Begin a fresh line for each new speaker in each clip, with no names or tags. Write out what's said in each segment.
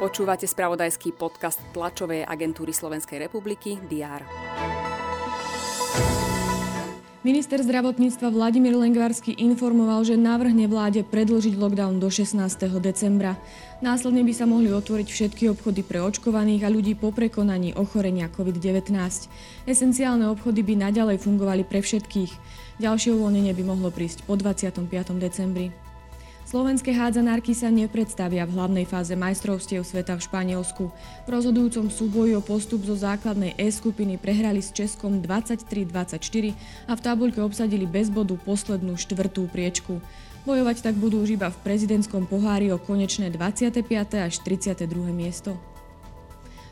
Počúvate spravodajský podcast tlačovej agentúry Slovenskej republiky DR.
Minister zdravotníctva Vladimír Lengvarsky informoval, že navrhne vláde predlžiť lockdown do 16. decembra. Následne by sa mohli otvoriť všetky obchody pre očkovaných a ľudí po prekonaní ochorenia COVID-19. Esenciálne obchody by naďalej fungovali pre všetkých. Ďalšie uvoľnenie by mohlo prísť po 25. decembri. Slovenské hádzanárky sa nepredstavia v hlavnej fáze majstrovstiev sveta v Španielsku. V rozhodujúcom súboji o postup zo základnej E skupiny prehrali s Českom 23-24 a v tabuľke obsadili bez bodu poslednú štvrtú priečku. Bojovať tak budú už iba v prezidentskom pohári o konečné 25. až 32. miesto.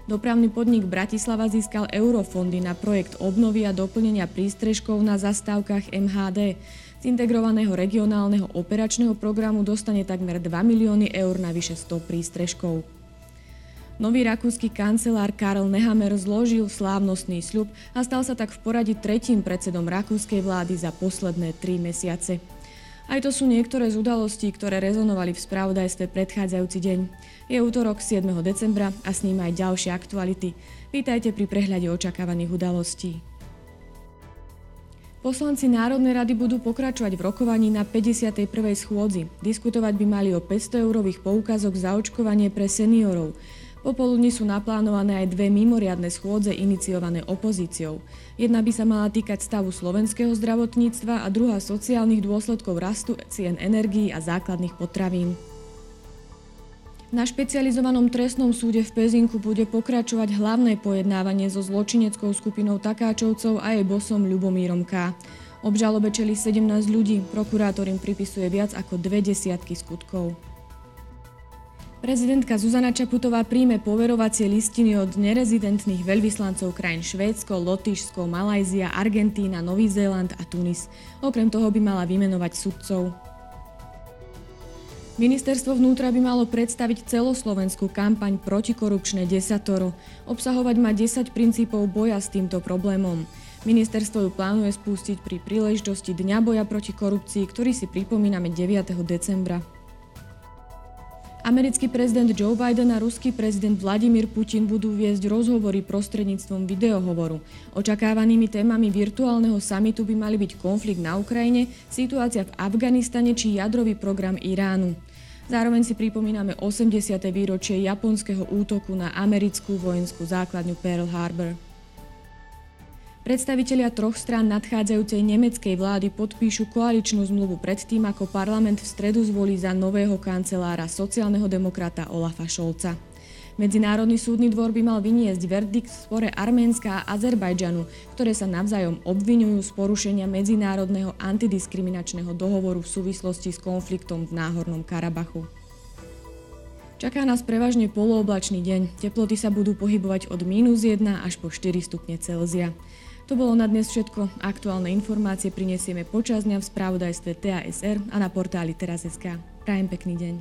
Dopravný podnik Bratislava získal eurofondy na projekt obnovy a doplnenia prístrežkov na zastávkach MHD. Z integrovaného regionálneho operačného programu dostane takmer 2 milióny eur na vyše 100 prístrežkov. Nový rakúsky kancelár Karl Nehammer zložil slávnostný sľub a stal sa tak v poradí tretím predsedom rakúskej vlády za posledné tri mesiace. Aj to sú niektoré z udalostí, ktoré rezonovali v spravodajstve predchádzajúci deň. Je útorok 7. decembra a s ním aj ďalšie aktuality. Vítajte pri prehľade očakávaných udalostí. Poslanci Národnej rady budú pokračovať v rokovaní na 51. schôdzi. Diskutovať by mali o 500 eurových poukazok za očkovanie pre seniorov. Popoludní sú naplánované aj dve mimoriadne schôdze iniciované opozíciou. Jedna by sa mala týkať stavu slovenského zdravotníctva a druhá sociálnych dôsledkov rastu cien energií a základných potravín. Na špecializovanom trestnom súde v Pezinku bude pokračovať hlavné pojednávanie so zločineckou skupinou Takáčovcov a jej bosom Ľubomírom K. Obžalobe čeli 17 ľudí, prokurátor im pripisuje viac ako dve desiatky skutkov. Prezidentka Zuzana Čaputová príjme poverovacie listiny od nerezidentných veľvyslancov krajín Švédsko, Lotyšsko, Malajzia, Argentína, Nový Zéland a Tunis. Okrem toho by mala vymenovať sudcov. Ministerstvo vnútra by malo predstaviť celoslovenskú kampaň protikorupčné desatoro. Obsahovať má 10 princípov boja s týmto problémom. Ministerstvo ju plánuje spustiť pri príležitosti Dňa boja proti korupcii, ktorý si pripomíname 9. decembra. Americký prezident Joe Biden a ruský prezident Vladimír Putin budú viesť rozhovory prostredníctvom videohovoru. Očakávanými témami virtuálneho samitu by mali byť konflikt na Ukrajine, situácia v Afganistane či jadrový program Iránu. Zároveň si pripomíname 80. výročie japonského útoku na americkú vojenskú základňu Pearl Harbor. Predstavitelia troch strán nadchádzajúcej nemeckej vlády podpíšu koaličnú zmluvu predtým, ako parlament v stredu zvolí za nového kancelára sociálneho demokrata Olafa Šolca. Medzinárodný súdny dvor by mal vyniesť verdikt v spore Arménska a Azerbajdžanu, ktoré sa navzájom obvinujú z porušenia medzinárodného antidiskriminačného dohovoru v súvislosti s konfliktom v Náhornom Karabachu. Čaká nás prevažne polooblačný deň. Teploty sa budú pohybovať od minus 1 až po 4 stupne Celzia. To bolo na dnes všetko. Aktuálne informácie prinesieme počas dňa v správodajstve TASR a na portáli teraz.sk. Prajem pekný deň.